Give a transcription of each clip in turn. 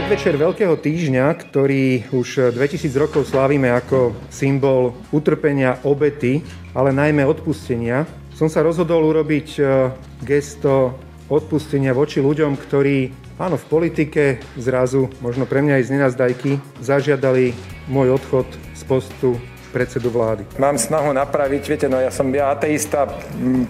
predvečer Veľkého týždňa, ktorý už 2000 rokov slávime ako symbol utrpenia, obety, ale najmä odpustenia, som sa rozhodol urobiť e, gesto odpustenia voči ľuďom, ktorí áno, v politike zrazu, možno pre mňa aj z nenazdajky, zažiadali môj odchod z postu predsedu vlády. Mám snahu napraviť, viete, no ja som ja ateista,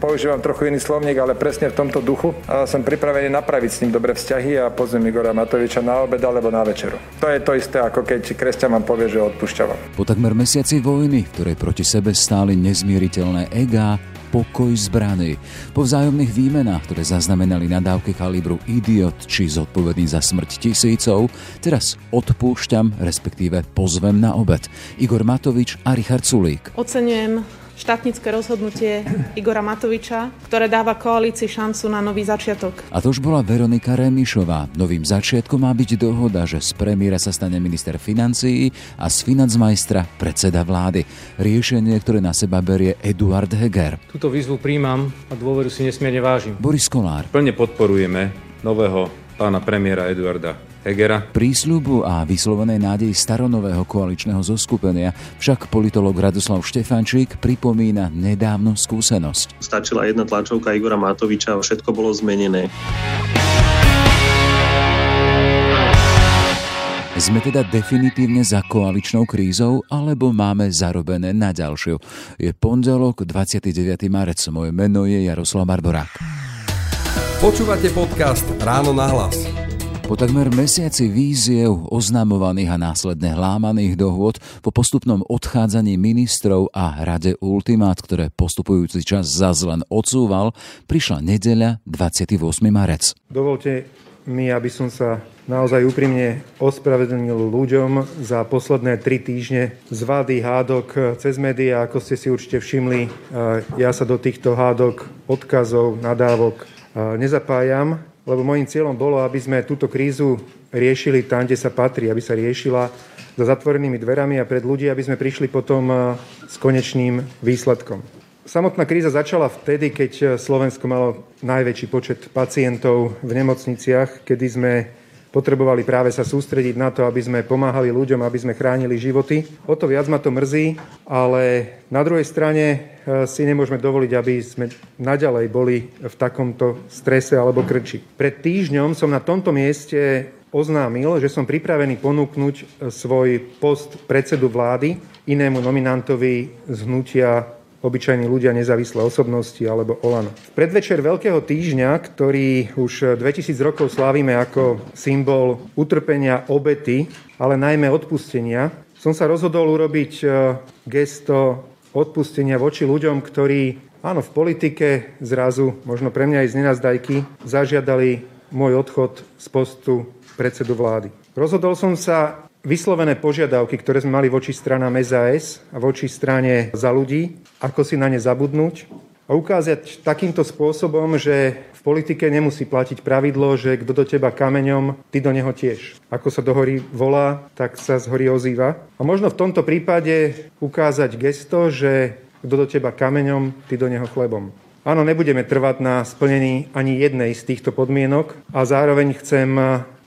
používam trochu iný slovník, ale presne v tomto duchu a som pripravený napraviť s ním dobré vzťahy a pozvem Igora Matoviča na obed alebo na večeru. To je to isté, ako keď kresťan vám povie, že odpúšťa vám. Po takmer mesiaci vojny, v ktorej proti sebe stáli nezmieriteľné egá, pokoj zbraný. Po vzájomných výmenách, ktoré zaznamenali nadávky kalibru idiot či zodpovedný za smrť tisícov, teraz odpúšťam, respektíve pozvem na obed. Igor Matovič a Richard Sulík. Oceňujem štátnické rozhodnutie Igora Matoviča, ktoré dáva koalícii šancu na nový začiatok. A to už bola Veronika Remišová. Novým začiatkom má byť dohoda, že z premiéra sa stane minister financií a z financmajstra predseda vlády. Riešenie, ktoré na seba berie Eduard Heger. Túto výzvu príjmam a dôveru si nesmierne vážim. Boris Kolár. Plne podporujeme nového pána premiéra Eduarda Hegera. Prísľubu a vyslovenej nádej staronového koaličného zoskupenia však politolog Radoslav Štefančík pripomína nedávnu skúsenosť. Stačila jedna tlačovka Igora Matoviča a všetko bolo zmenené. Sme teda definitívne za koaličnou krízou, alebo máme zarobené na ďalšiu? Je pondelok, 29. marec. Moje meno je Jaroslav Barborák. Počúvate podcast Ráno na hlas. Po takmer mesiaci víziev, oznamovaných a následne hlámaných dohôd, po postupnom odchádzaní ministrov a rade ultimát, ktoré postupujúci čas zas len odsúval, prišla nedeľa 28. marec. Dovolte mi, aby som sa naozaj úprimne ospravedlnil ľuďom za posledné tri týždne z vády hádok cez médiá, ako ste si určite všimli. Ja sa do týchto hádok, odkazov, nadávok nezapájam lebo môjim cieľom bolo, aby sme túto krízu riešili tam, kde sa patrí, aby sa riešila za zatvorenými dverami a pred ľudí, aby sme prišli potom eh, s konečným výsledkom. Samotná kríza začala vtedy, keď Slovensko malo najväčší počet pacientov v nemocniciach, kedy sme potrebovali práve sa sústrediť na to, aby sme pomáhali ľuďom, aby sme chránili životy. O to viac ma to mrzí, ale na druhej strane e, si nemôžeme dovoliť, aby sme naďalej boli v takomto strese alebo krči. Pred týždňom som na tomto mieste oznámil, že som pripravený ponúknuť e, svoj post predsedu vlády inému nominantovi z hnutia obyčajní ľudia, nezávislé osobnosti alebo Olano. V predvečer Veľkého týždňa, ktorý už 2000 rokov slávime ako symbol utrpenia, obety, ale najmä odpustenia, som sa rozhodol urobiť e, gesto odpustenia voči ľuďom, ktorí áno, v politike zrazu, možno pre mňa aj z nenazdajky, zažiadali môj odchod z postu predsedu vlády. Rozhodol som sa vyslovené požiadavky, ktoré sme mali voči stranám SAS a voči strane za ľudí, ako si na ne zabudnúť a ukázať takýmto spôsobom, že v politike nemusí platiť pravidlo, že kto do teba kameňom, ty do neho tiež. Ako sa do hory volá, tak sa z hory ozýva. A možno v tomto prípade ukázať gesto, že kto do teba kameňom, ty do neho chlebom. Áno, nebudeme trvať na splnení ani jednej z týchto podmienok a zároveň chcem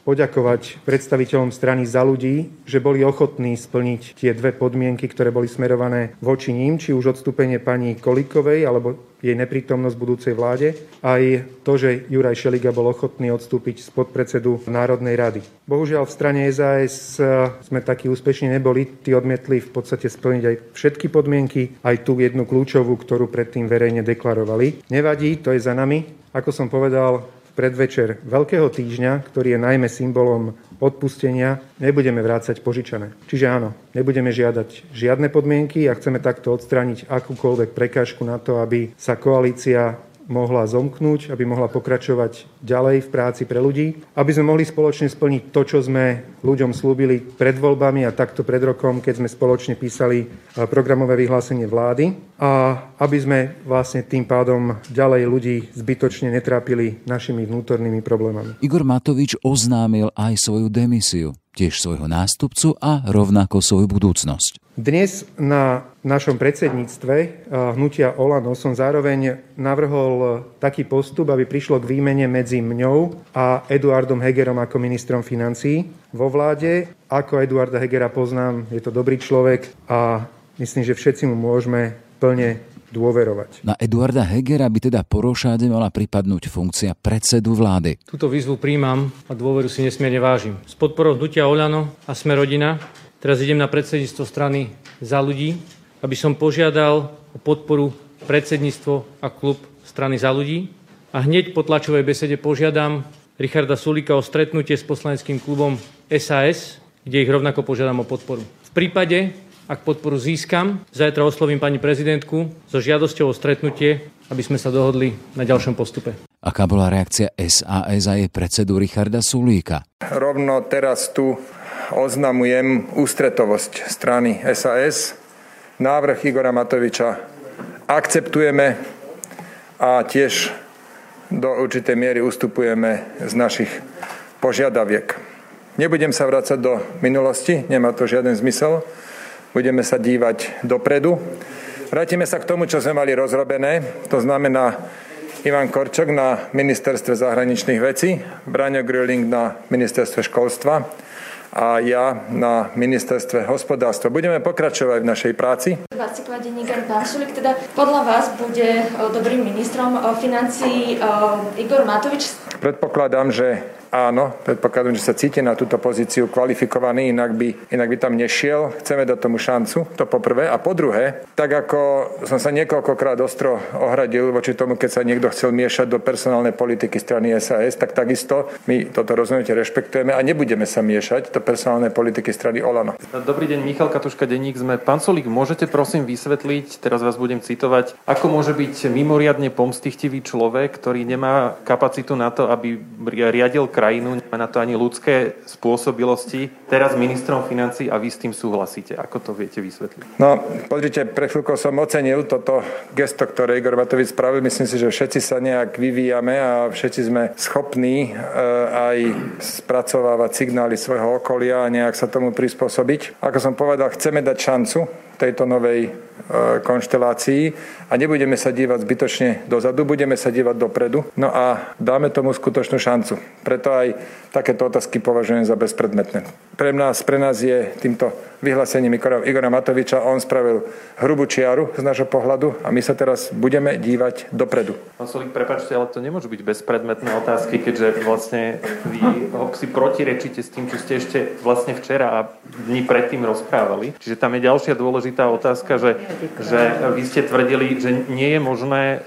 poďakovať predstaviteľom strany za ľudí, že boli ochotní splniť tie dve podmienky, ktoré boli smerované voči ním, či už odstúpenie pani Kolikovej alebo jej neprítomnosť v budúcej vláde, aj to, že Juraj Šeliga bol ochotný odstúpiť z podpredsedu Národnej rady. Bohužiaľ v strane SAS sme takí úspešní neboli, tí odmietli v podstate splniť aj všetky podmienky, aj tú jednu kľúčovú, ktorú predtým verejne deklarovali. Nevadí, to je za nami. Ako som povedal, predvečer Veľkého týždňa, ktorý je najmä symbolom odpustenia, nebudeme vrácať požičané. Čiže áno, nebudeme žiadať žiadne podmienky a chceme takto odstrániť akúkoľvek prekážku na to, aby sa koalícia mohla zomknúť, aby mohla pokračovať ďalej v práci pre ľudí, aby sme mohli spoločne splniť to, čo sme ľuďom slúbili pred voľbami a takto pred rokom, keď sme spoločne písali programové vyhlásenie vlády a aby sme vlastne tým pádom ďalej ľudí zbytočne netrápili našimi vnútornými problémami. Igor Matovič oznámil aj svoju demisiu. Tiež svojho nástupcu a rovnako svoju budúcnosť. Dnes na našom predsedníctve eh, hnutia Olano som zároveň navrhol taký postup, aby prišlo k výmene medzi mňou a Eduardom Hegerom ako ministrom financií vo vláde. Ako Eduarda Hegera poznám, je to dobrý človek a myslím, že všetci mu môžeme plne dôverovať. Na Eduarda Hegera by teda po rošáde mala pripadnúť funkcia predsedu vlády. Túto výzvu príjmam a dôveru si nesmierne vážim. S podporou hnutia Oľano a Sme rodina Teraz idem na predsedníctvo strany za ľudí, aby som požiadal o podporu predsedníctvo a klub strany za ľudí. A hneď po tlačovej besede požiadam Richarda Sulika o stretnutie s poslaneckým klubom SAS, kde ich rovnako požiadam o podporu. V prípade, ak podporu získam, zajtra oslovím pani prezidentku so žiadosťou o stretnutie, aby sme sa dohodli na ďalšom postupe. Aká bola reakcia SAS a jej predsedu Richarda Sulíka? Rovno teraz tu oznamujem ústretovosť strany SAS. Návrh Igora Matoviča akceptujeme a tiež do určitej miery ustupujeme z našich požiadaviek. Nebudem sa vrácať do minulosti, nemá to žiaden zmysel. Budeme sa dívať dopredu. Vrátime sa k tomu, čo sme mali rozrobené. To znamená Ivan Korčok na ministerstve zahraničných vecí, Braňo Grilling na ministerstve školstva a ja na ministerstve hospodárstva. Budeme pokračovať v našej práci. Václav denník pán Sulik, teda podľa vás bude dobrým ministrom financí Igor Matovič? Predpokladám, že Áno, predpokladám, že sa cíti na túto pozíciu kvalifikovaný, inak by, inak by tam nešiel. Chceme dať tomu šancu, to po prvé. A po druhé, tak ako som sa niekoľkokrát ostro ohradil voči tomu, keď sa niekto chcel miešať do personálnej politiky strany SAS, tak takisto my toto rozhodnutie rešpektujeme a nebudeme sa miešať do personálnej politiky strany Olano. Dobrý deň, Michal Katuška, denník sme. Pán Solík, môžete prosím vysvetliť, teraz vás budem citovať, ako môže byť mimoriadne pomstichtivý človek, ktorý nemá kapacitu na to, aby riadil kraj krajinu, nemá na to ani ľudské spôsobilosti. Teraz ministrom financí a vy s tým súhlasíte. Ako to viete vysvetliť? No, pozrite, pre chvíľko som ocenil toto gesto, ktoré Igor Matovič spravil. Myslím si, že všetci sa nejak vyvíjame a všetci sme schopní e, aj spracovávať signály svojho okolia a nejak sa tomu prispôsobiť. Ako som povedal, chceme dať šancu tejto novej e, konštelácii a nebudeme sa dívať zbytočne dozadu, budeme sa dívať dopredu. No a dáme tomu skutočnú šancu. Preto aj takéto otázky považujem za bezpredmetné. Pre nás, pre nás je týmto vyhlásením Igora Matoviča, on spravil hrubú čiaru z nášho pohľadu a my sa teraz budeme dívať dopredu. Pán Solík, prepačte, ale to nemôžu byť bezpredmetné otázky, keďže vlastne vy si protirečíte s tým, čo ste ešte vlastne včera a dní predtým rozprávali. Čiže tam je ďalšia dôležitá otázka, že, že vy ste tvrdili, že nie je možné e,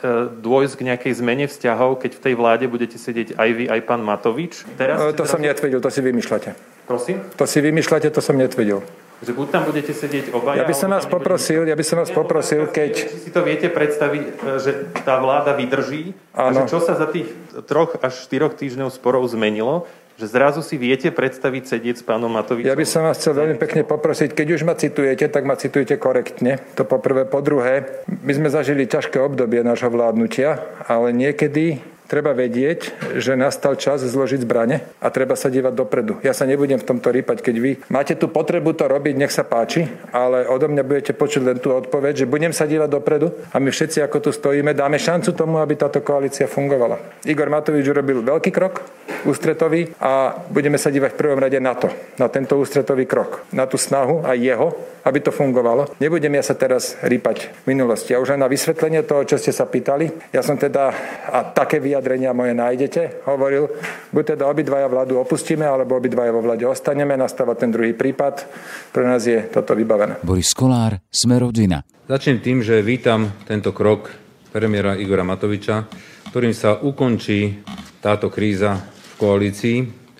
dôjsť k nejakej zmene vzťahov, keď v tej vláde budete sedieť aj vy, aj pán Matovič. Teraz no, to teraz... som netvrdil, to si vymýšľate. Prosím? To si vymýšľate, to som netvrdil. Že buď tam budete sedieť obaja... Ja by som vás poprosil, ja by som vás poprosil, keď... Či si to viete predstaviť, e, že tá vláda vydrží a že čo sa za tých troch až štyroch týždňov sporov zmenilo, že zrazu si viete predstaviť sedieť s pánom Matovičom? Ja by som vás chcel veľmi pekne poprosiť, keď už ma citujete, tak ma citujete korektne. To poprvé. Po druhé, my sme zažili ťažké obdobie nášho vládnutia, ale niekedy treba vedieť, že nastal čas zložiť zbrane a treba sa dívať dopredu. Ja sa nebudem v tomto rýpať, keď vy máte tú potrebu to robiť, nech sa páči, ale odo mňa budete počuť len tú odpoveď, že budem sa dívať dopredu a my všetci, ako tu stojíme, dáme šancu tomu, aby táto koalícia fungovala. Igor Matovič urobil veľký krok, ústretový a budeme sa dívať v prvom rade na to, na tento ústretový krok, na tú snahu aj jeho, aby to fungovalo. Nebudem ja sa teraz rýpať v minulosti. A už len na vysvetlenie toho, čo ste sa pýtali, ja som teda, a také vy vyjadrenia moje nájdete. Hovoril, buď teda obidvaja vládu opustíme, alebo obidvaja vo vláde ostaneme. Nastáva ten druhý prípad. Pre nás je toto vybavené. Boris Kolár, Sme rodina. Začnem tým, že vítam tento krok premiéra Igora Matoviča, ktorým sa ukončí táto kríza v koalícii,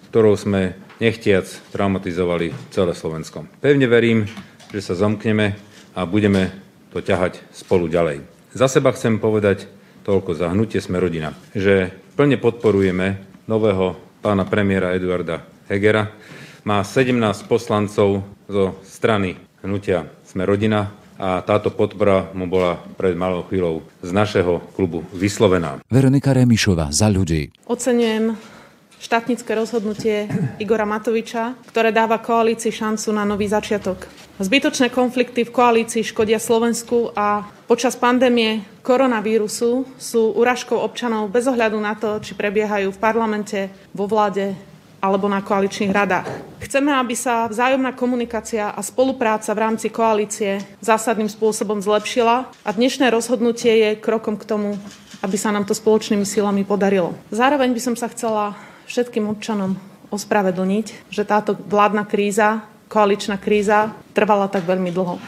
ktorou sme nechtiac traumatizovali celé Slovensko. Pevne verím, že sa zomkneme a budeme to ťahať spolu ďalej. Za seba chcem povedať toľko za hnutie sme rodina, že plne podporujeme nového pána premiéra Eduarda Hegera. Má 17 poslancov zo strany hnutia Sme rodina a táto podpora mu bola pred malou chvíľou z našeho klubu vyslovená. Veronika Remišova za ľudí. Oceňujem štátnické rozhodnutie Igora Matoviča, ktoré dáva koalícii šancu na nový začiatok. Zbytočné konflikty v koalícii škodia Slovensku a počas pandémie koronavírusu sú úražkou občanov bez ohľadu na to, či prebiehajú v parlamente, vo vláde alebo na koaličných radách. Chceme, aby sa vzájomná komunikácia a spolupráca v rámci koalície zásadným spôsobom zlepšila a dnešné rozhodnutie je krokom k tomu, aby sa nám to spoločnými silami podarilo. Zároveň by som sa chcela všetkým občanom ospravedlniť, že táto vládna kríza, koaličná kríza trvala tak veľmi dlho.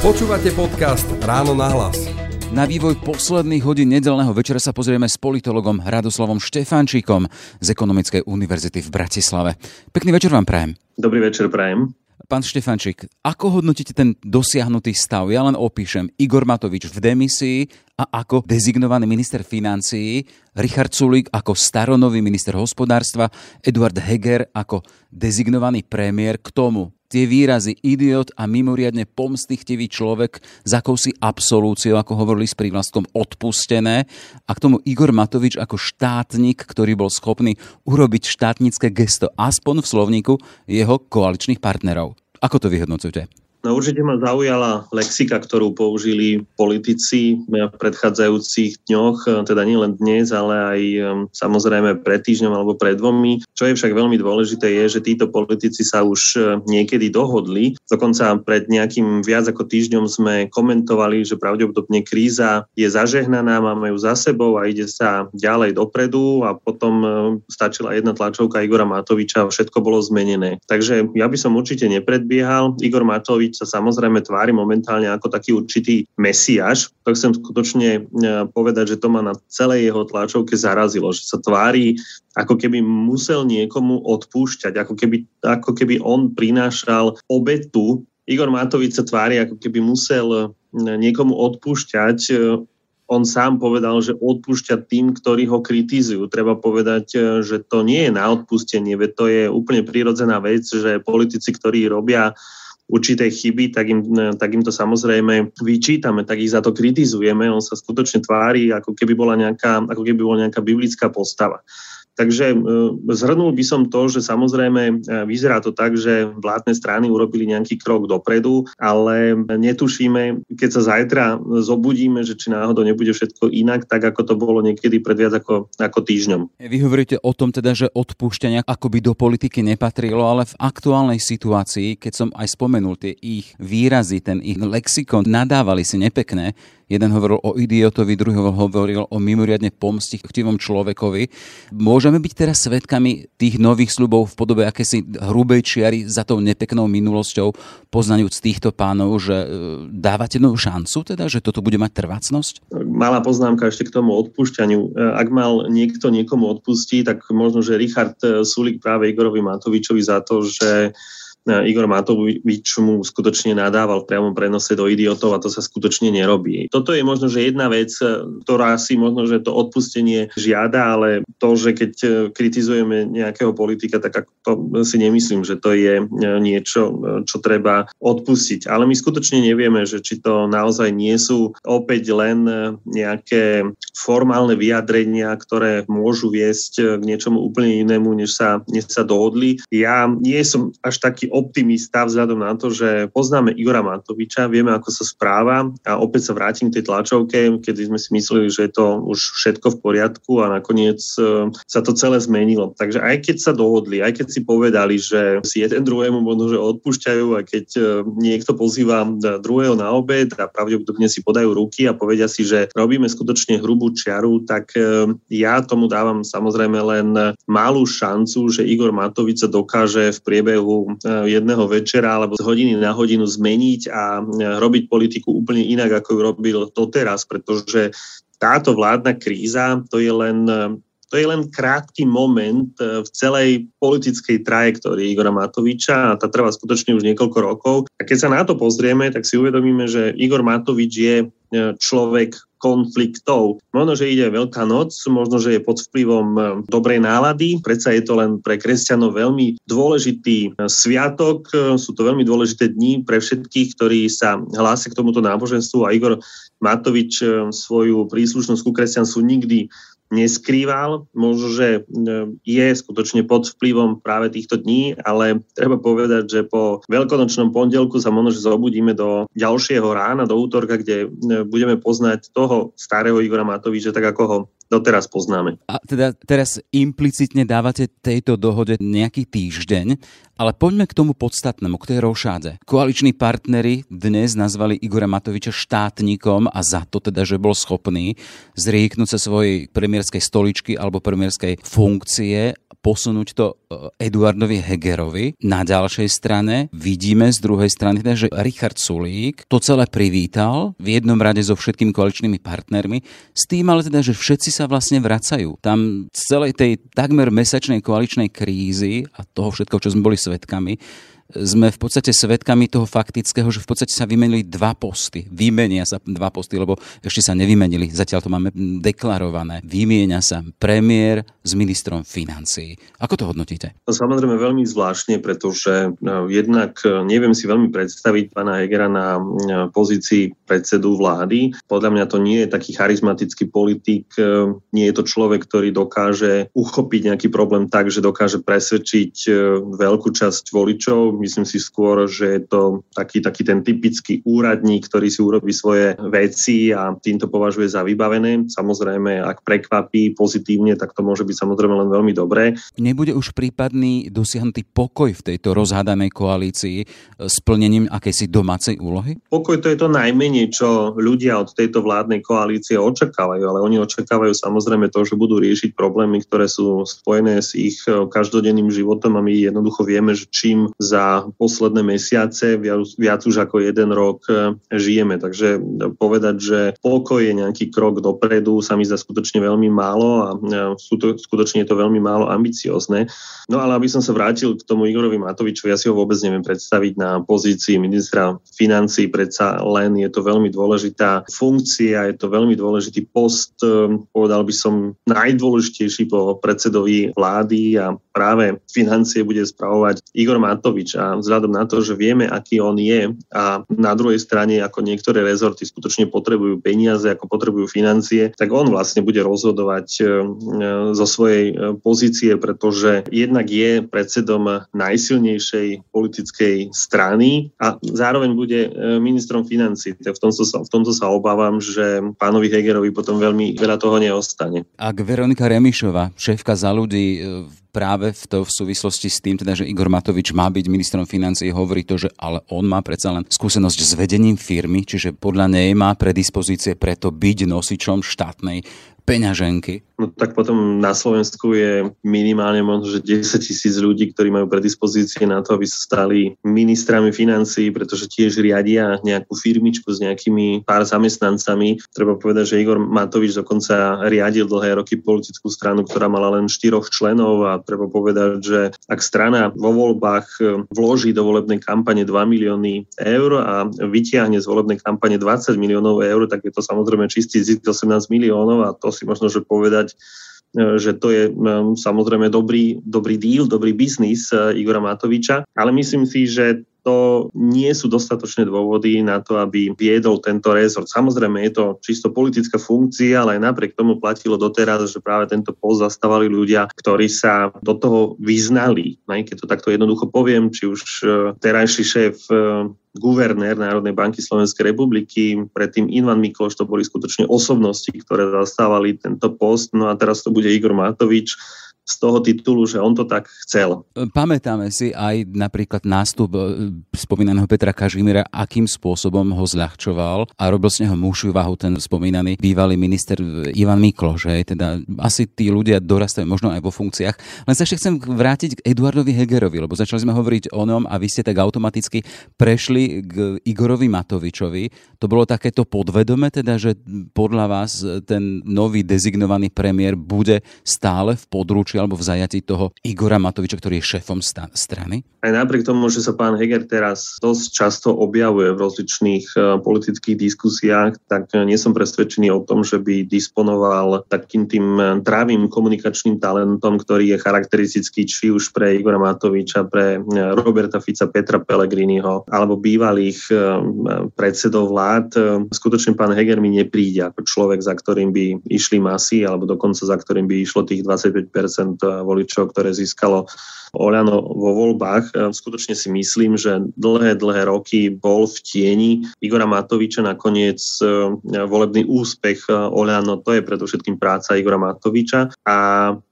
Počúvate podcast Ráno na hlas. Na vývoj posledných hodín nedelného večera sa pozrieme s politologom Radoslavom Štefančíkom z Ekonomickej univerzity v Bratislave. Pekný večer vám prajem. Dobrý večer prajem. Pán Štefančík, ako hodnotíte ten dosiahnutý stav? Ja len opíšem. Igor Matovič v demisii a ako dezignovaný minister financií, Richard Sulík ako staronový minister hospodárstva, Eduard Heger ako dezignovaný premiér k tomu tie výrazy idiot a mimoriadne pomstichtivý človek s akousi absolúciou, ako hovorili s prívlastkom odpustené a k tomu Igor Matovič ako štátnik, ktorý bol schopný urobiť štátnické gesto aspoň v slovníku jeho koaličných partnerov. Ako to vyhodnocujete? No určite ma zaujala lexika, ktorú použili politici v predchádzajúcich dňoch, teda nie len dnes, ale aj samozrejme pred týždňom alebo pred dvomi. Čo je však veľmi dôležité je, že títo politici sa už e, niekedy dohodli. Dokonca pred nejakým viac ako týždňom sme komentovali, že pravdepodobne kríza je zažehnaná, máme ju za sebou a ide sa ďalej dopredu a potom e, stačila jedna tlačovka Igora Matoviča a všetko bolo zmenené. Takže ja by som určite nepredbiehal. Igor Matovič Matovič sa samozrejme tvári momentálne ako taký určitý mesiaš. To chcem skutočne e, povedať, že to ma na celej jeho tlačovke zarazilo, že sa tvári ako keby musel niekomu odpúšťať, ako keby, ako keby on prinášal obetu. Igor Matovič sa tvári, ako keby musel e, niekomu odpúšťať e, on sám povedal, že odpúšťa tým, ktorí ho kritizujú. Treba povedať, že to nie je na odpustenie, veď to je úplne prirodzená vec, že politici, ktorí robia určité chyby, tak im, tak im to samozrejme vyčítame, tak ich za to kritizujeme. On sa skutočne tvári, ako keby bola nejaká, ako keby bola nejaká biblická postava. Takže e, zhrnul by som to, že samozrejme e, vyzerá to tak, že vládne strany urobili nejaký krok dopredu, ale netušíme, keď sa zajtra zobudíme, že či náhodou nebude všetko inak, tak ako to bolo niekedy pred viac ako, ako týždňom. Vy hovoríte o tom teda, že odpúšťania akoby do politiky nepatrilo, ale v aktuálnej situácii, keď som aj spomenul tie ich výrazy, ten ich lexikon, nadávali si nepekné, Jeden hovoril o idiotovi, druhý hovoril o mimoriadne pomstichtivom človekovi. Môžeme byť teraz svetkami tých nových slubov v podobe akési hrubej čiary za tou nepeknou minulosťou, poznajúc týchto pánov, že e, dávate novú šancu, teda, že toto bude mať trvácnosť? Malá poznámka ešte k tomu odpúšťaniu. E, ak mal niekto niekomu odpustiť, tak možno, že Richard e, Sulik práve Igorovi Matovičovi za to, že Igor Matovič mu skutočne nadával v priamom prenose do idiotov a to sa skutočne nerobí. Toto je možno, že jedna vec, ktorá si možno, že to odpustenie žiada, ale to, že keď e, kritizujeme nejakého politika, tak to si nemyslím, že to je niečo, čo treba odpustiť. Ale my skutočne nevieme, že či to naozaj nie sú opäť len nejaké formálne vyjadrenia, ktoré môžu viesť k niečomu úplne inému, než sa, než sa dohodli. Ja nie som až taký optimista vzhľadom na to, že poznáme Igora Matoviča, vieme, ako sa správa a opäť sa vrátim k tej tlačovke, kedy sme si mysleli, že je to už všetko v poriadku a nakoniec e, sa to celé zmenilo. Takže aj keď sa dohodli, aj keď si povedali, že si jeden druhému možno, že odpúšťajú a keď e, niekto pozýva druhého na obed a pravdepodobne si podajú ruky a povedia si, že robíme skutočne hrubú čiaru, tak e, ja tomu dávam samozrejme len malú šancu, že Igor Matovič sa dokáže v priebehu jedného večera alebo z hodiny na hodinu zmeniť a robiť politiku úplne inak, ako ju robil doteraz, pretože táto vládna kríza to je len to je len krátky moment v celej politickej trajektórii Igora Matoviča a tá trvá skutočne už niekoľko rokov. A keď sa na to pozrieme, tak si uvedomíme, že Igor Matovič je človek konfliktov. Možno, že ide Veľká noc, možno, že je pod vplyvom e, dobrej nálady, predsa je to len pre kresťanov veľmi dôležitý e, sviatok, e, sú to veľmi dôležité dni pre všetkých, ktorí sa hlásia k tomuto náboženstvu. A Igor Matovič svoju príslušnosť ku kresťanstvu nikdy neskrýval. Možno, že e, je skutočne pod vplyvom práve týchto dní, ale treba povedať, že po veľkonočnom pondelku sa možno, že zobudíme do ďalšieho rána, do útorka, kde e, budeme poznať toho starého Igora Matoviča, tak ako ho doteraz poznáme. A teda teraz implicitne dávate tejto dohode nejaký týždeň, ale poďme k tomu podstatnému, k tej rošáde. Koaliční partnery dnes nazvali Igora Matoviča štátnikom a za to teda, že bol schopný zrieknúť sa svojej premiérskej stoličky alebo premiérskej funkcie posunúť to e, Eduardovi Hegerovi. Na ďalšej strane vidíme z druhej strany, teda, že Richard Sulík to celé privítal v jednom rade so všetkými koaličnými partnermi, s tým ale teda, že všetci sa vlastne vracajú. Tam z celej tej takmer mesačnej koaličnej krízy a toho všetko, čo sme boli svetkami, sme v podstate svedkami toho faktického, že v podstate sa vymenili dva posty. Vymenia sa dva posty, lebo ešte sa nevymenili, zatiaľ to máme deklarované. Vymieňa sa premiér s ministrom financií. Ako to hodnotíte? No, samozrejme veľmi zvláštne, pretože no, jednak e, neviem si veľmi predstaviť pána Hegera na e, pozícii predsedu vlády. Podľa mňa to nie je taký charizmatický politik, e, nie je to človek, ktorý dokáže uchopiť nejaký problém tak, že dokáže presvedčiť veľkú časť voličov Myslím si skôr, že je to taký, taký ten typický úradník, ktorý si urobí svoje veci a týmto považuje za vybavené. Samozrejme, ak prekvapí pozitívne, tak to môže byť samozrejme len veľmi dobré. Nebude už prípadný dosiahnutý pokoj v tejto rozhádanej koalícii s plnením akejsi domácej úlohy? Pokoj to je to najmenej, čo ľudia od tejto vládnej koalície očakávajú, ale oni očakávajú samozrejme to, že budú riešiť problémy, ktoré sú spojené s ich každodenným životom a my jednoducho vieme, že čím za posledné mesiace, viac, viac už ako jeden rok e, žijeme. Takže povedať, že pokoj je nejaký krok dopredu, sa mi zdá skutočne veľmi málo a sú to, skutočne je to veľmi málo ambiciozne. No ale aby som sa vrátil k tomu Igorovi Matovičovi, ja si ho vôbec neviem predstaviť na pozícii ministra financí, predsa len je to veľmi dôležitá funkcia, je to veľmi dôležitý post, e, povedal by som najdôležitejší po predsedovi vlády a práve financie bude spravovať Igor Matovič vzhľadom na to, že vieme, aký on je a na druhej strane, ako niektoré rezorty skutočne potrebujú peniaze, ako potrebujú financie, tak on vlastne bude rozhodovať e, zo svojej e, pozície, pretože jednak je predsedom najsilnejšej politickej strany a zároveň bude e, ministrom financí. V tomto sa, v tomto sa obávam, že pánovi Hegerovi potom veľmi veľa toho neostane. Ak Veronika Remišova, šéfka za ľudí, práve v, to, v súvislosti s tým, teda, že Igor Matovič má byť ministrom financií, hovorí to, že ale on má predsa len skúsenosť s vedením firmy, čiže podľa nej má predispozície preto byť nosičom štátnej peňaženky? No tak potom na Slovensku je minimálne možno, že 10 tisíc ľudí, ktorí majú predispozície na to, aby sa stali ministrami financií, pretože tiež riadia nejakú firmičku s nejakými pár zamestnancami. Treba povedať, že Igor Matovič dokonca riadil dlhé roky politickú stranu, ktorá mala len štyroch členov a treba povedať, že ak strana vo voľbách e, vloží do volebnej kampane 2 milióny eur a vytiahne z volebnej kampane 20 miliónov eur, tak je to samozrejme čistý zisk 18 miliónov a to si možno, že povedať, e, že to je e, samozrejme dobrý, dobrý deal, dobrý biznis e, Igora Matoviča, ale myslím si, že to nie sú dostatočné dôvody na to, aby viedol tento rezort. Samozrejme, je to čisto politická funkcia, ale aj napriek tomu platilo doteraz, že práve tento post zastávali ľudia, ktorí sa do toho vyznali. Keď to takto jednoducho poviem, či už terajší šéf guvernér Národnej banky Slovenskej republiky, predtým Ivan Mikloš, to boli skutočne osobnosti, ktoré zastávali tento post, no a teraz to bude Igor Matovič, z toho titulu, že on to tak chcel. Pamätáme si aj napríklad nástup e, spomínaného Petra Kažimira, akým spôsobom ho zľahčoval a robil z neho mušiu váhu ten spomínaný bývalý minister Ivan Miklo, že teda asi tí ľudia dorastajú možno aj vo funkciách. Len sa ešte chcem vrátiť k Eduardovi Hegerovi, lebo začali sme hovoriť o ňom a vy ste tak automaticky prešli k Igorovi Matovičovi. To bolo takéto podvedome, teda, že podľa vás ten nový dezignovaný premiér bude stále v područí alebo v zajati toho Igora Matoviča, ktorý je šéfom strany? Aj napriek tomu, že sa pán Heger teraz dosť často objavuje v rozličných e, politických diskusiách, tak nie som presvedčený o tom, že by disponoval takým tým trávým komunikačným talentom, ktorý je charakteristický či už pre Igora Matoviča, pre e, Roberta Fica, Petra Pellegriniho alebo bývalých e, predsedov vlád. Skutočne pán Heger mi nepríde ako človek, za ktorým by išli masy alebo dokonca za ktorým by išlo tých 25% voličov, ktoré získalo Oľano vo voľbách. E, skutočne si myslím, že dlhé, dlhé roky bol v tieni Igora Matoviča. Nakoniec e, volebný úspech Oľano, to je predovšetkým práca Igora Matoviča. A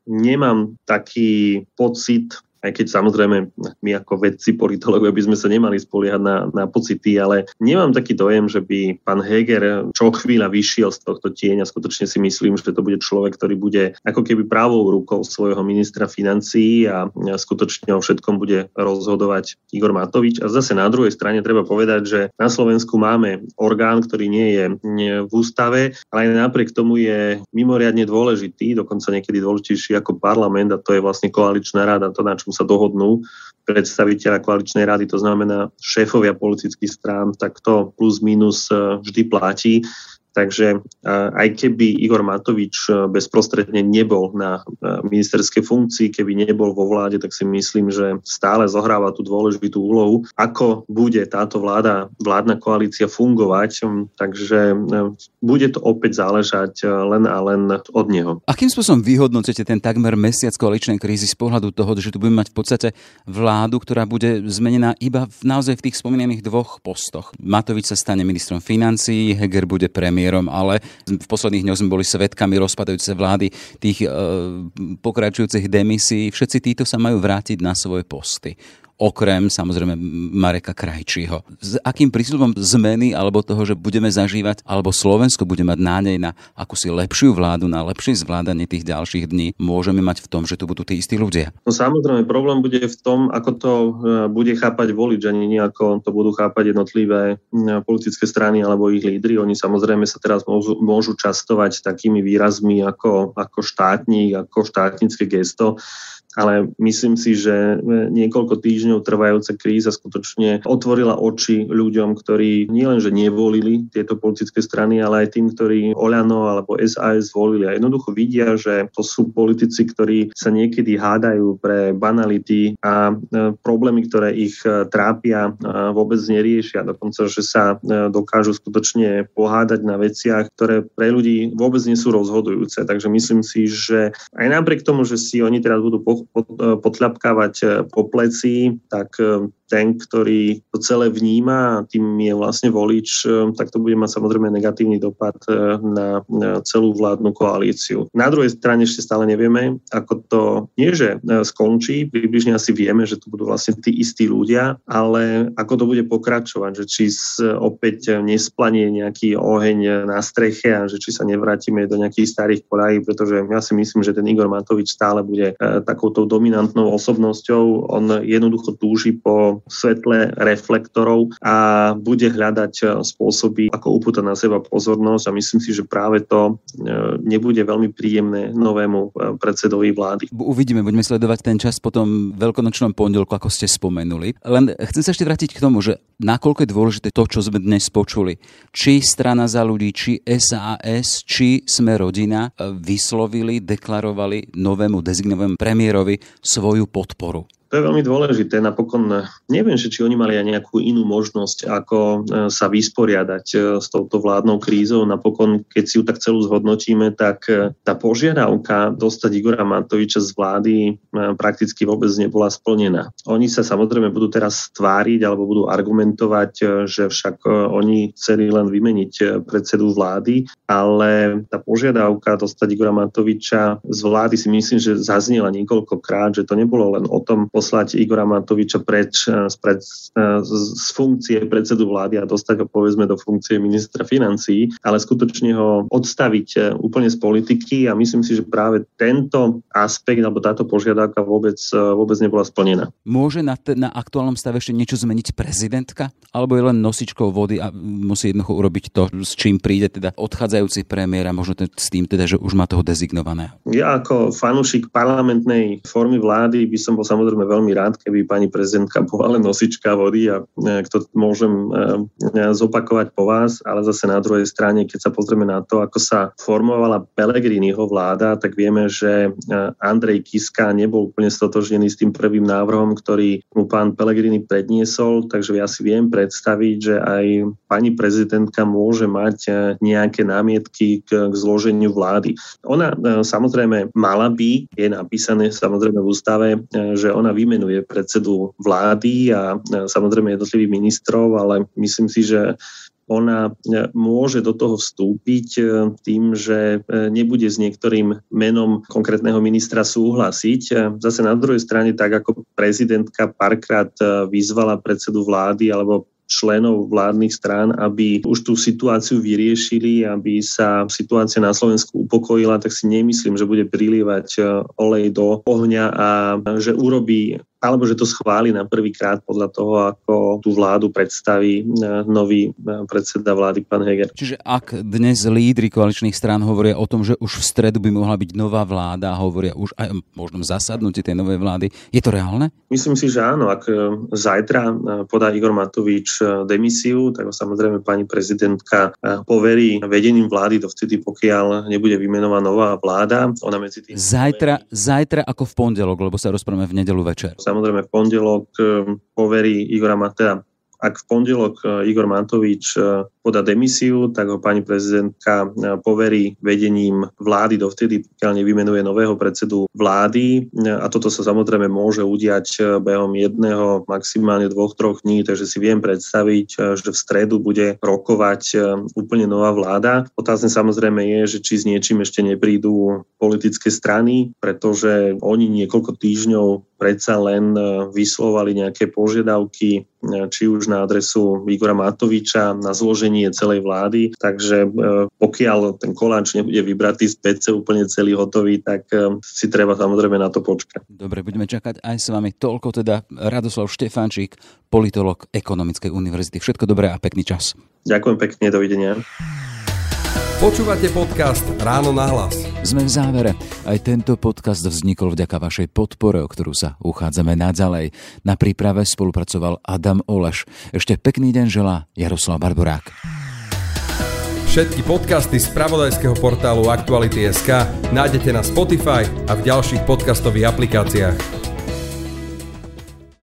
nemám taký pocit, aj keď samozrejme my ako vedci, politológovia by sme sa nemali spoliehať na, na pocity, ale nemám taký dojem, že by pán Heger čo chvíľa vyšiel z tohto tieňa. Skutočne si myslím, že to bude človek, ktorý bude ako keby právou rukou svojho ministra financií a skutočne o všetkom bude rozhodovať Igor Matovič. A zase na druhej strane treba povedať, že na Slovensku máme orgán, ktorý nie je v ústave, ale aj napriek tomu je mimoriadne dôležitý, dokonca niekedy dôležitejší ako parlament a to je vlastne koaličná rada, to na čo čom sa dohodnú predstaviteľa koaličnej rady, to znamená šéfovia politických strán, tak to plus minus e, vždy platí. Takže aj keby Igor Matovič e, bezprostredne nebol na e, ministerskej funkcii, keby nebol vo vláde, tak si myslím, že stále zohráva tú dôležitú úlohu, ako bude táto vláda, vládna koalícia fungovať. Hm, takže e, bude to opäť záležať len a len od neho. Akým spôsobom vyhodnocujete ten takmer mesiac koaličnej krízy z pohľadu toho, že tu budeme mať v podstate vládu, ktorá bude zmenená iba v, naozaj v tých spomínaných dvoch postoch? Matovič sa stane ministrom financií, Heger bude premiér premiérom, ale v posledných dňoch sme boli svetkami rozpadajúce vlády, tých e, pokračujúcich demisí. Všetci títo sa majú vrátiť na svoje posty okrem samozrejme Mareka Krajčího. S akým prísľubom zmeny alebo toho, že budeme zažívať, alebo Slovensko bude mať nádej na akúsi lepšiu vládu, na lepšie zvládanie tých ďalších dní, môžeme mať v tom, že tu budú tí istí ľudia? No samozrejme, problém bude v tom, ako to e, bude chápať volič, ani nie ako to budú chápať jednotlivé e, politické strany alebo ich lídry. Oni samozrejme sa teraz môžu, môžu častovať takými výrazmi ako, ako štátnik, ako štátnické gesto ale myslím si, že niekoľko týždňov trvajúca kríza skutočne otvorila oči ľuďom, ktorí nielenže nevolili tieto politické strany, ale aj tým, ktorí Oľano alebo SAS volili. A jednoducho vidia, že to sú politici, ktorí sa niekedy hádajú pre banality a e, problémy, ktoré ich e, trápia, e, vôbec neriešia. Dokonca, že sa dokážu skutočne pohádať na veciach, ktoré pre ľudí vôbec nie sú rozhodujúce. Takže myslím si, že aj napriek tomu, že si oni teraz budú potľapkávať eh, po pleci, tak eh, ten, ktorý to celé vníma a tým je vlastne volič, e, tak to bude mať samozrejme negatívny dopad e, na celú vládnu koalíciu. Na druhej strane ešte stále nevieme, ako to nie, že e, skončí, približne asi vieme, že to budú vlastne tí istí ľudia, ale ako to bude pokračovať, že či opäť nesplanie nejaký oheň na streche a že či sa nevrátime do nejakých starých kolají, pretože ja si myslím, že ten Igor Matovič stále bude takouto dominantnou osobnosťou. On jednoducho túži po svetle reflektorov a bude hľadať e, spôsoby, ako upútať na seba pozornosť a myslím si, že práve to e, nebude veľmi príjemné novému e, predsedovi vlády. Uvidíme, budeme sledovať ten čas po tom veľkonočnom pondelku, ako ste spomenuli. Len chcem sa ešte vrátiť k tomu, že nakoľko je dôležité to, čo sme dnes počuli. Či strana za ľudí, či SAS, či sme rodina vyslovili, deklarovali novému dezignovému premiérovi svoju podporu. To je veľmi dôležité. Napokon neviem, že či oni mali aj nejakú inú možnosť, ako e, sa vysporiadať e, s touto vládnou krízou. Napokon, keď si ju tak celú zhodnotíme, tak tá požiadavka dostať Igora Matoviča z vlády prakticky vôbec nebola splnená. Oni sa samozrejme budú teraz tváriť alebo budú argumentovať, že však oni chceli len vymeniť predsedu vlády, ale tá požiadavka dostať Igora Matoviča z vlády si myslím, že zaznela niekoľkokrát, že to nebolo len o tom poslať Igora Matoviča preč z, pred, z funkcie predsedu vlády a dostať ho povedzme do funkcie ministra financí, ale skutočne ho odstaviť úplne z politiky a myslím si, že práve tento aspekt alebo táto požiadavka vôbec, vôbec nebola splnená. Môže na, te, na aktuálnom stave ešte niečo zmeniť prezidentka? Alebo je len nosičkou vody a musí jednoducho urobiť to, s čím príde teda odchádzajúci premiér a možno s tým teda, že už má toho dezignovaného? Ja ako fanúšik parlamentnej formy vlády by som bol samozrejme veľmi rád, keby pani prezidentka bola len nosička vody a to môžem e, zopakovať po vás, ale zase na druhej strane, keď sa pozrieme na to, ako sa formovala Pelegriniho vláda, tak vieme, že e, Andrej Kiska nebol úplne stotožnený s tým prvým návrhom, ktorý mu pán Pelegrini predniesol, takže ja si viem predstaviť, že aj pani prezidentka môže mať e, nejaké námietky k, k zloženiu vlády. Ona e, samozrejme mala by, je napísané samozrejme v ústave, e, že ona vymenuje predsedu vlády a samozrejme jednotlivých ministrov, ale myslím si, že ona môže do toho vstúpiť tým, že nebude s niektorým menom konkrétneho ministra súhlasiť. Zase na druhej strane, tak ako prezidentka párkrát vyzvala predsedu vlády alebo členov vládnych strán, aby už tú situáciu vyriešili, aby sa situácia na Slovensku upokojila, tak si nemyslím, že bude prilievať eh, olej do ohňa a že urobí alebo že to schváli na prvýkrát podľa toho, ako tú vládu predstaví e, nový e, predseda vlády, pán Heger. Čiže ak dnes lídry koaličných strán hovoria o tom, že už v stredu by mohla byť nová vláda a hovoria už aj o možnom zasadnutí tej novej vlády, je to reálne? Myslím si, že áno. Ak e, zajtra podá Igor Matovič demisiu, tak samozrejme pani prezidentka poverí vedením vlády dovtedy, pokiaľ nebude vymenovaná nová vláda. Ona medzi tým... Zajtra, zajtra ako v pondelok, lebo sa rozprávame v nedelu večer. Samozrejme v pondelok poverí Igora Matea ak v pondelok e, Igor Mantovič e, podá demisiu, tak ho pani prezidentka e, poverí vedením vlády dovtedy, pokiaľ nevymenuje nového predsedu vlády. A toto sa samozrejme môže udiať behom jedného, maximálne dvoch, troch dní, takže si viem predstaviť, že v stredu bude rokovať úplne nová vláda. Otázne samozrejme je, že či s niečím ešte neprídu politické strany, pretože oni niekoľko týždňov predsa len vyslovali nejaké požiadavky či už na adresu Igora Matoviča, na zloženie celej vlády. Takže e, pokiaľ ten koláč nebude vybratý z PC úplne celý hotový, tak e, si treba samozrejme na to počkať. Dobre, budeme čakať aj s vami. Toľko teda Radoslav Štefančík, politolog Ekonomickej univerzity. Všetko dobré a pekný čas. Ďakujem pekne, dovidenia. Počúvate podcast Ráno na hlas. Sme v závere. Aj tento podcast vznikol vďaka vašej podpore, o ktorú sa uchádzame naďalej. Na príprave spolupracoval Adam Oleš. Ešte pekný deň želá Jaroslav Barborák. Všetky podcasty z pravodajského portálu Aktuality.sk nájdete na Spotify a v ďalších podcastových aplikáciách.